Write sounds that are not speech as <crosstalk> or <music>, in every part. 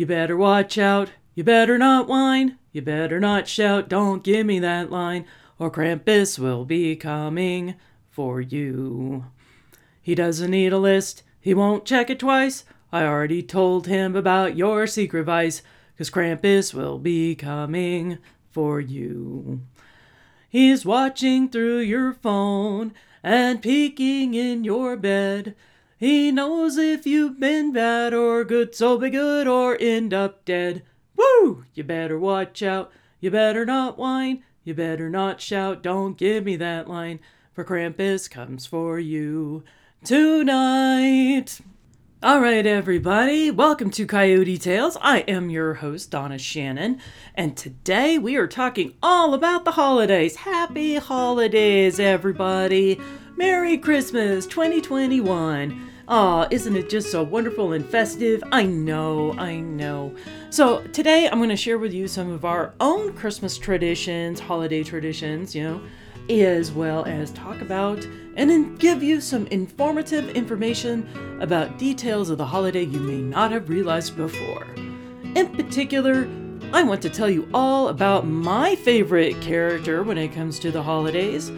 You better watch out. You better not whine. You better not shout. Don't give me that line, or Krampus will be coming for you. He doesn't need a list. He won't check it twice. I already told him about your secret vice, 'cause Krampus will be coming for you. He's watching through your phone and peeking in your bed. He knows if you've been bad or good, so be good or end up dead. Woo! You better watch out. You better not whine. You better not shout. Don't give me that line, for Krampus comes for you tonight. All right, everybody, welcome to Coyote Tales. I am your host, Donna Shannon, and today we are talking all about the holidays. Happy holidays, everybody! Merry Christmas 2021. Aw, isn't it just so wonderful and festive? I know, I know. So, today I'm going to share with you some of our own Christmas traditions, holiday traditions, you know, as well as talk about and then give you some informative information about details of the holiday you may not have realized before. In particular, I want to tell you all about my favorite character when it comes to the holidays.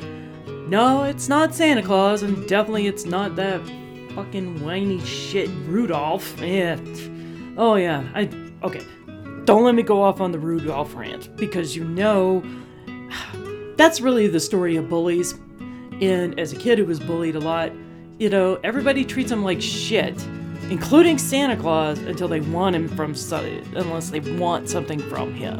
No, it's not Santa Claus, and definitely it's not that fucking whiny shit Rudolph. Yeah. Oh, yeah. I. Okay. Don't let me go off on the Rudolph rant, because you know. <sighs> That's really the story of bullies. And as a kid who was bullied a lot, you know, everybody treats him like shit, including Santa Claus, until they want him from unless they want something from him.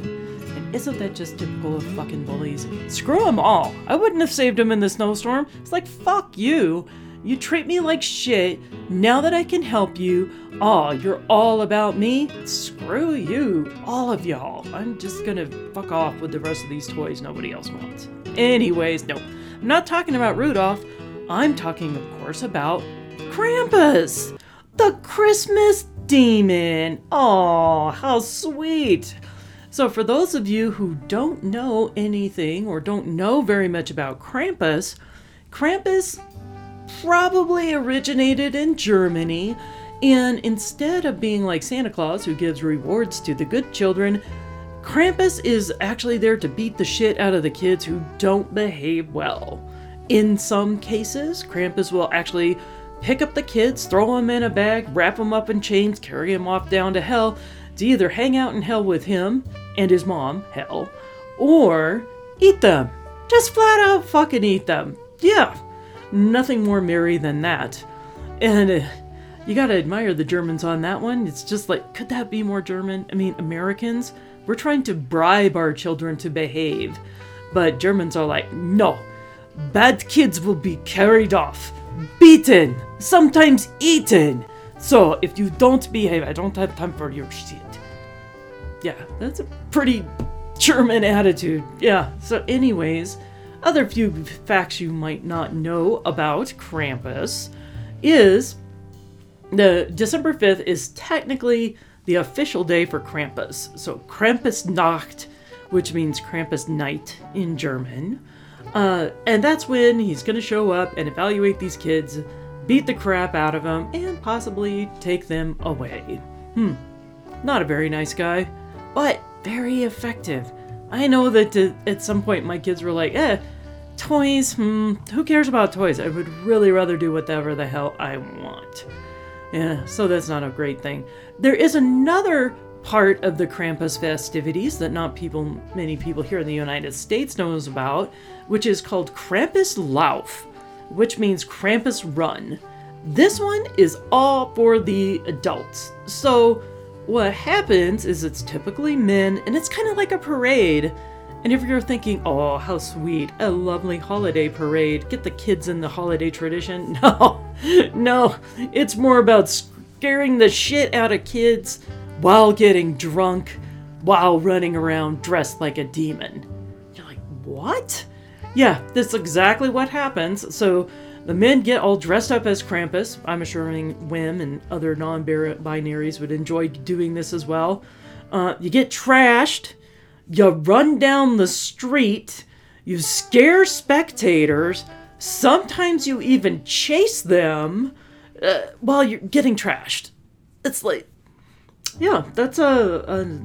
And isn't that just typical of fucking bullies? Screw them all. I wouldn't have saved him in the snowstorm. It's like fuck you. You treat me like shit. Now that I can help you, oh, you're all about me? Screw you, all of y'all. I'm just gonna fuck off with the rest of these toys nobody else wants. Anyways, no, I'm not talking about Rudolph. I'm talking, of course, about Krampus, the Christmas demon. Oh, how sweet. So, for those of you who don't know anything or don't know very much about Krampus, Krampus probably originated in Germany, and instead of being like Santa Claus who gives rewards to the good children, Krampus is actually there to beat the shit out of the kids who don't behave well. In some cases, Krampus will actually pick up the kids, throw them in a bag, wrap them up in chains, carry them off down to hell to either hang out in hell with him and his mom, hell, or eat them. Just flat out fucking eat them. Yeah, nothing more merry than that. And uh, you gotta admire the Germans on that one. It's just like, could that be more German? I mean, Americans, we're trying to bribe our children to behave. But Germans are like, no, bad kids will be carried off, beaten, sometimes eaten. So if you don't behave, I don't have time for your shit. Yeah, that's a pretty German attitude. Yeah, so, anyways, other few facts you might not know about Krampus is the December 5th is technically the official day for Krampus. So Krampusnacht, which means Krampus night in German. Uh, and that's when he's going to show up and evaluate these kids, beat the crap out of them, and possibly take them away. Hmm, not a very nice guy, but very effective. I know that uh, at some point my kids were like, eh, toys, hmm, who cares about toys? I would really rather do whatever the hell I want. Yeah, so that's not a great thing. There is another part of the Krampus festivities that not people many people here in the United States knows about, which is called Krampus Lauf, which means Krampus Run. This one is all for the adults. So what happens is it's typically men and it's kind of like a parade. And if you're thinking, oh, how sweet, a lovely holiday parade, get the kids in the holiday tradition. <laughs> No, no, it's more about scaring the shit out of kids while getting drunk, while running around dressed like a demon. You're like, what? Yeah, that's exactly what happens. So the men get all dressed up as Krampus. I'm assuming Wim and other non binaries would enjoy doing this as well. Uh, you get trashed you run down the street, you scare spectators, sometimes you even chase them uh, while you're getting trashed. It's like, yeah, that's a, a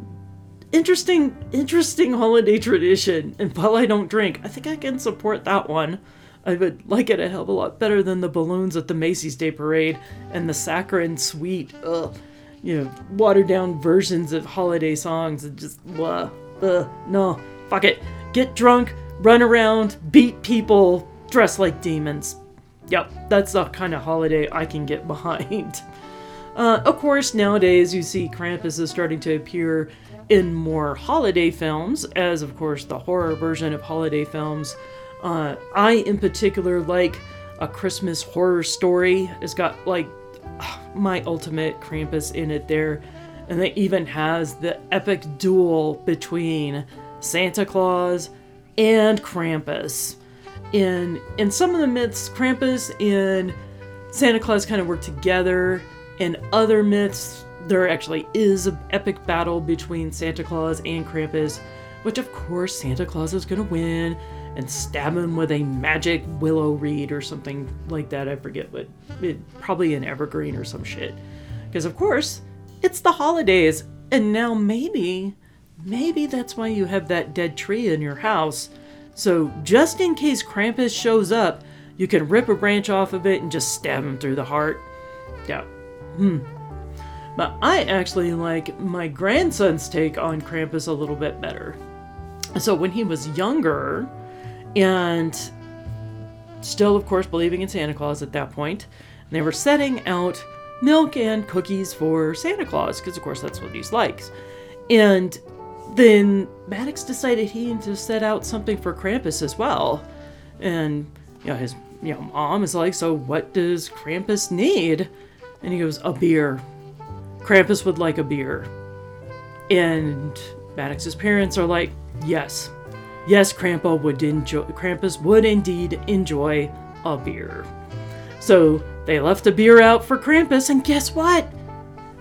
interesting, interesting holiday tradition. And while I don't drink, I think I can support that one. I would like it a hell of a lot better than the balloons at the Macy's Day Parade and the saccharine sweet, ugh, you know, watered down versions of holiday songs. And just, blah, ugh, no, fuck it. Get drunk, run around, beat people, dress like demons. Yep, that's the kind of holiday I can get <laughs> behind. Uh, of course, nowadays you see Krampus is starting to appear in more holiday films, as of course the horror version of holiday films. Uh, I, in particular, like a Christmas horror story. It's got like <sighs> my ultimate Krampus in it there, and it even has the epic duel between Santa Claus and Krampus. In in some of the myths, Krampus and Santa Claus kind of work together. In other myths, there actually is an epic battle between Santa Claus and Krampus, which of course Santa Claus is gonna win and stab him with a magic willow reed or something like that. I forget but it, probably an evergreen or some shit. Because of course, it's the holidays, and now maybe, maybe that's why you have that dead tree in your house. So just in case Krampus shows up, you can rip a branch off of it and just stab him through the heart. Yeah. Hmm. But I actually like my grandson's take on Krampus a little bit better. So when he was younger, and still, of course, believing in Santa Claus at that point, they were setting out milk and cookies for Santa Claus, because of course that's what he likes. And then Maddox decided he needed to set out something for Krampus as well. And you know, his you know, mom is like, So what does Krampus need? And he goes, A beer. Krampus would like a beer. And Maddox's parents are like, yes, yes, Krampus would enjoy. Krampus would indeed enjoy a beer. So they left a beer out for Krampus, and guess what?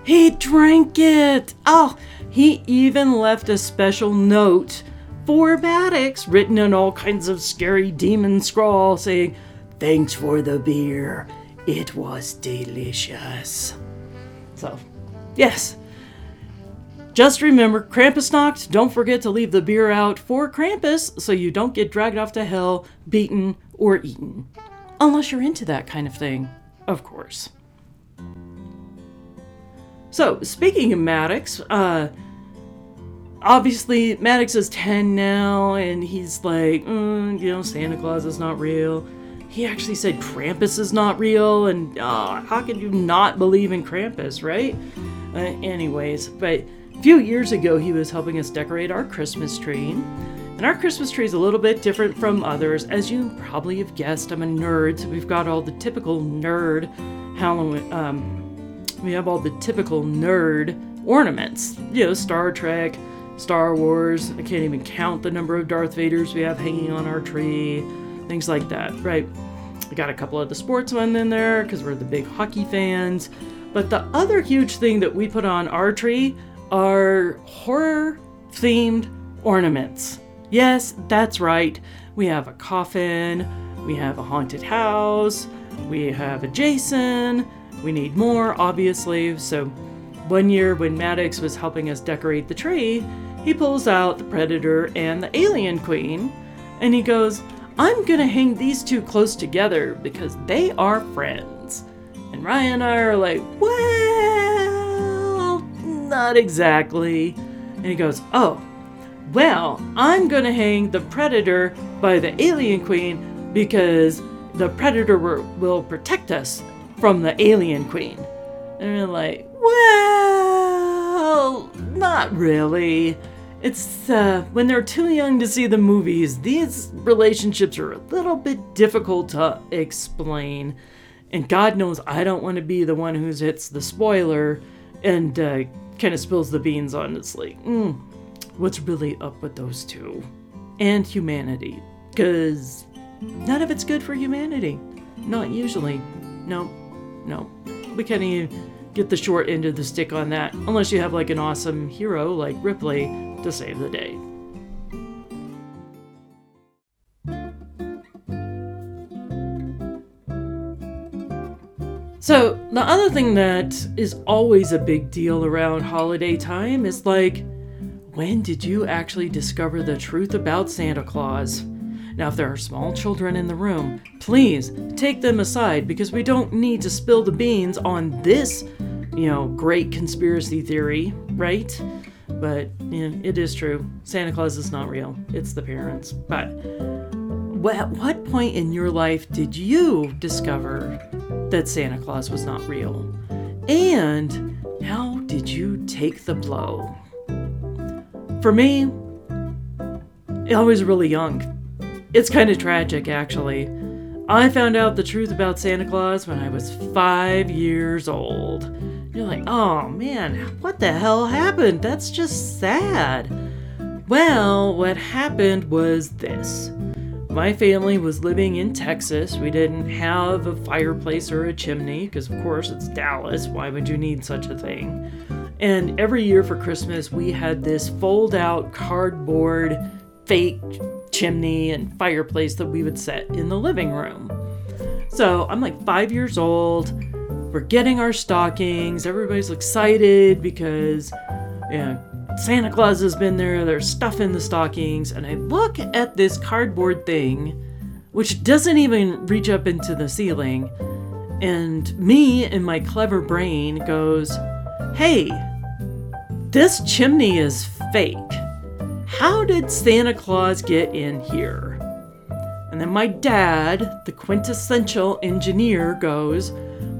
He drank it. Oh, he even left a special note for Maddox, written in all kinds of scary demon scrawl, saying, "Thanks for the beer. It was delicious." So Yes. Just remember, Krampusnacht, don't forget to leave the beer out for Krampus so you don't get dragged off to hell, beaten, or eaten. Unless you're into that kind of thing, of course. So, speaking of Maddox, uh, obviously Maddox is 10 now, and he's like, mm, you know, Santa Claus is not real. He actually said Krampus is not real, and uh, how can you not believe in Krampus, right? Uh, anyways, but a few years ago, he was helping us decorate our Christmas tree. And our Christmas tree is a little bit different from others. As you probably have guessed, I'm a nerd, so we've got all the typical nerd Halloween. Um, we have all the typical nerd ornaments. You know, Star Trek, Star Wars. I can't even count the number of Darth Vaders we have hanging on our tree. Things like that, right? We got a couple of the sportsmen in there because we're the big hockey fans. But the other huge thing that we put on our tree are horror themed ornaments. Yes, that's right. We have a coffin, we have a haunted house, we have a Jason, we need more, obviously. So, one year when Maddox was helping us decorate the tree, he pulls out the Predator and the Alien Queen, and he goes, I'm gonna hang these two close together because they are friends. And Ryan and I are like, well, not exactly. And he goes, oh, well, I'm gonna hang the Predator by the Alien Queen because the Predator will protect us from the Alien Queen. And we're like, well, not really. It's uh, when they're too young to see the movies, these relationships are a little bit difficult to explain. And God knows I don't want to be the one who hits the spoiler and uh, kind of spills the beans on it's like, mm, what's really up with those two? And humanity. Because none of it's good for humanity. Not usually. No, no. We can't even get the short end of the stick on that unless you have like an awesome hero like Ripley to save the day. So, the other thing that is always a big deal around holiday time is like, when did you actually discover the truth about Santa Claus? Now, if there are small children in the room, please take them aside because we don't need to spill the beans on this, you know, great conspiracy theory, right? But it is true. Santa Claus is not real. It's the parents. But at what point in your life did you discover that Santa Claus was not real? And how did you take the blow? For me, I was really young. It's kind of tragic, actually. I found out the truth about Santa Claus when I was five years old. You're like, oh man, what the hell happened? That's just sad. Well, what happened was this. My family was living in Texas. We didn't have a fireplace or a chimney, because of course it's Dallas. Why would you need such a thing? And every year for Christmas, we had this fold out cardboard fake chimney and fireplace that we would set in the living room. So I'm like five years old. We're getting our stockings. Everybody's excited because know, Santa Claus has been there. There's stuff in the stockings. And I look at this cardboard thing, which doesn't even reach up into the ceiling. And me in my clever brain goes, Hey, this chimney is fake. How did Santa Claus get in here? And then my dad, the quintessential engineer, goes,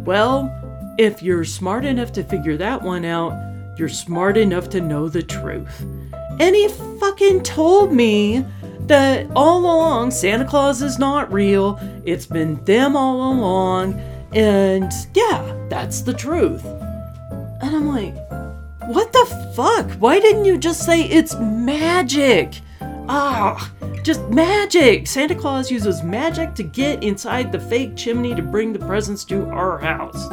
Well, if you're smart enough to figure that one out, you're smart enough to know the truth. And he fucking told me that all along Santa Claus is not real. It's been them all along. And yeah, that's the truth. And I'm like, what the fuck? Why didn't you just say it's magic? Ah, just magic! Santa Claus uses magic to get inside the fake chimney to bring the presents to our house.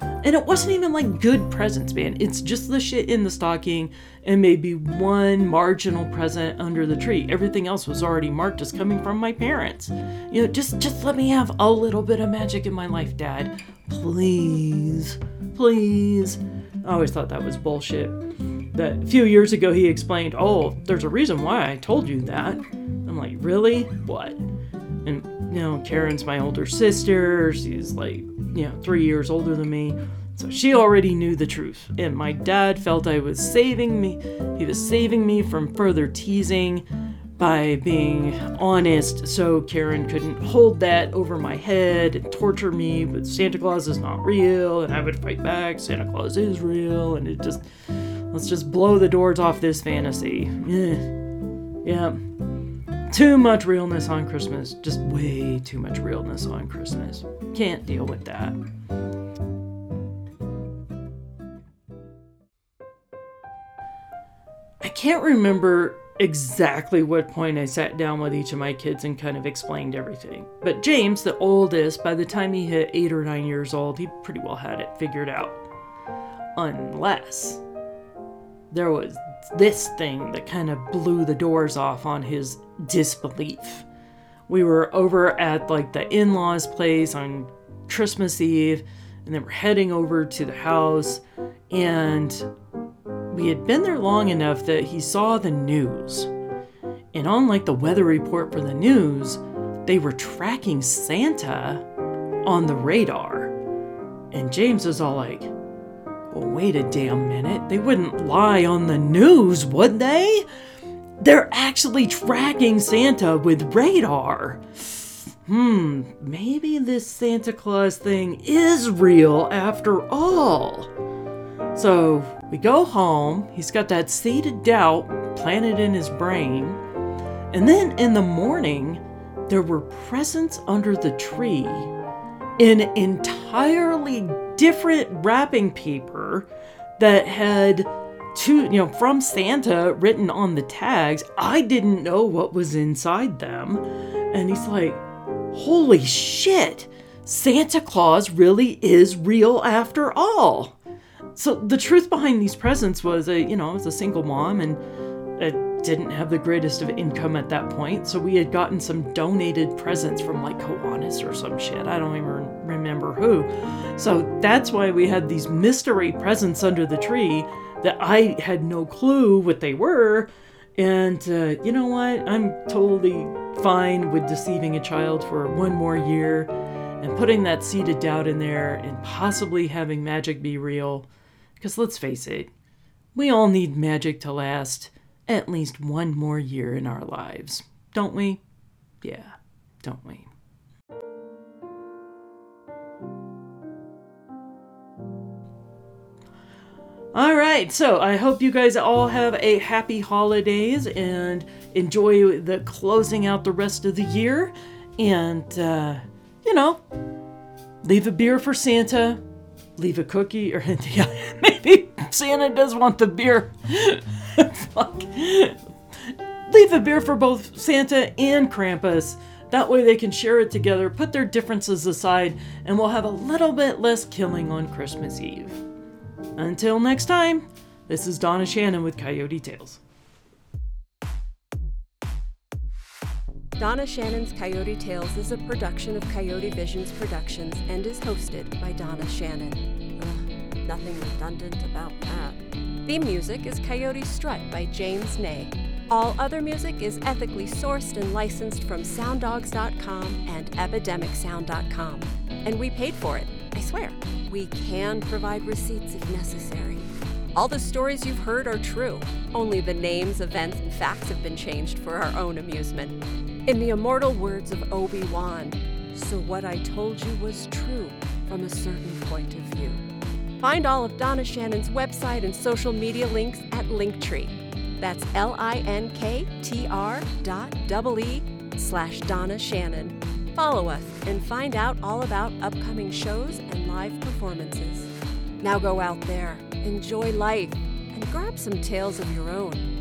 And it wasn't even like good presents, man. It's just the shit in the stocking and maybe one marginal present under the tree. Everything else was already marked as coming from my parents. You know, just just let me have a little bit of magic in my life, Dad. Please. Please. I always thought that was bullshit. That a few years ago he explained, "Oh, there's a reason why I told you that." I'm like, "Really? What?" And you know, Karen's my older sister. She's like, you know, 3 years older than me. So she already knew the truth. And my dad felt I was saving me. He was saving me from further teasing by being honest so Karen couldn't hold that over my head and torture me but Santa Claus is not real and I would fight back Santa Claus is real and it just let's just blow the doors off this fantasy. Yeah. Too much realness on Christmas. Just way too much realness on Christmas. Can't deal with that. Can't remember exactly what point I sat down with each of my kids and kind of explained everything. But James, the oldest, by the time he hit eight or nine years old, he pretty well had it figured out. Unless there was this thing that kind of blew the doors off on his disbelief. We were over at like the in law's place on Christmas Eve, and then we're heading over to the house, and we had been there long enough that he saw the news. And unlike the weather report for the news, they were tracking Santa on the radar. And James was all like, well, wait a damn minute. They wouldn't lie on the news, would they? They're actually tracking Santa with radar. Hmm, maybe this Santa Claus thing is real after all. So we go home, he's got that seed of doubt planted in his brain, and then in the morning, there were presents under the tree in entirely different wrapping paper that had two, you know, from Santa written on the tags. I didn't know what was inside them. And he's like, holy shit, Santa Claus really is real after all so the truth behind these presents was a you know, I was a single mom and a didn't have the greatest of income at that point, so we had gotten some donated presents from like Kiwanis or some shit. I don't even remember who. So that's why we had these mystery presents under the tree that I had no clue what they were. And uh, you know what? I'm totally fine with deceiving a child for one more year and putting that seed of doubt in there and possibly having magic be real. Because let's face it, we all need magic to last at least one more year in our lives, don't we? Yeah, don't we? All right, so I hope you guys all have a happy holidays and enjoy the closing out the rest of the year. And, uh, you know, leave a beer for Santa, leave a cookie, or <laughs> yeah, Santa does want the beer. Fuck. Leave a beer for both Santa and Krampus. That way they can share it together, put their differences aside, and we'll have a little bit less killing on Christmas Eve. Until next time, this is Donna Shannon with Coyote Tales. Donna Shannon's Coyote Tales is a production of Coyote Visions Productions and is hosted by Donna Shannon. Nothing redundant about that. Theme music is Coyote Strut by James Ney. All other music is ethically sourced and licensed from sounddogs.com and epidemicsound.com. And we paid for it, I swear. We can provide receipts if necessary. All the stories you've heard are true, only the names, events, and facts have been changed for our own amusement. In the immortal words of Obi Wan, so what I told you was true from a certain point of view. Find all of Donna Shannon's website and social media links at Linktree. That's L I N K T R dot double E slash Donna Shannon. Follow us and find out all about upcoming shows and live performances. Now go out there, enjoy life, and grab some tales of your own.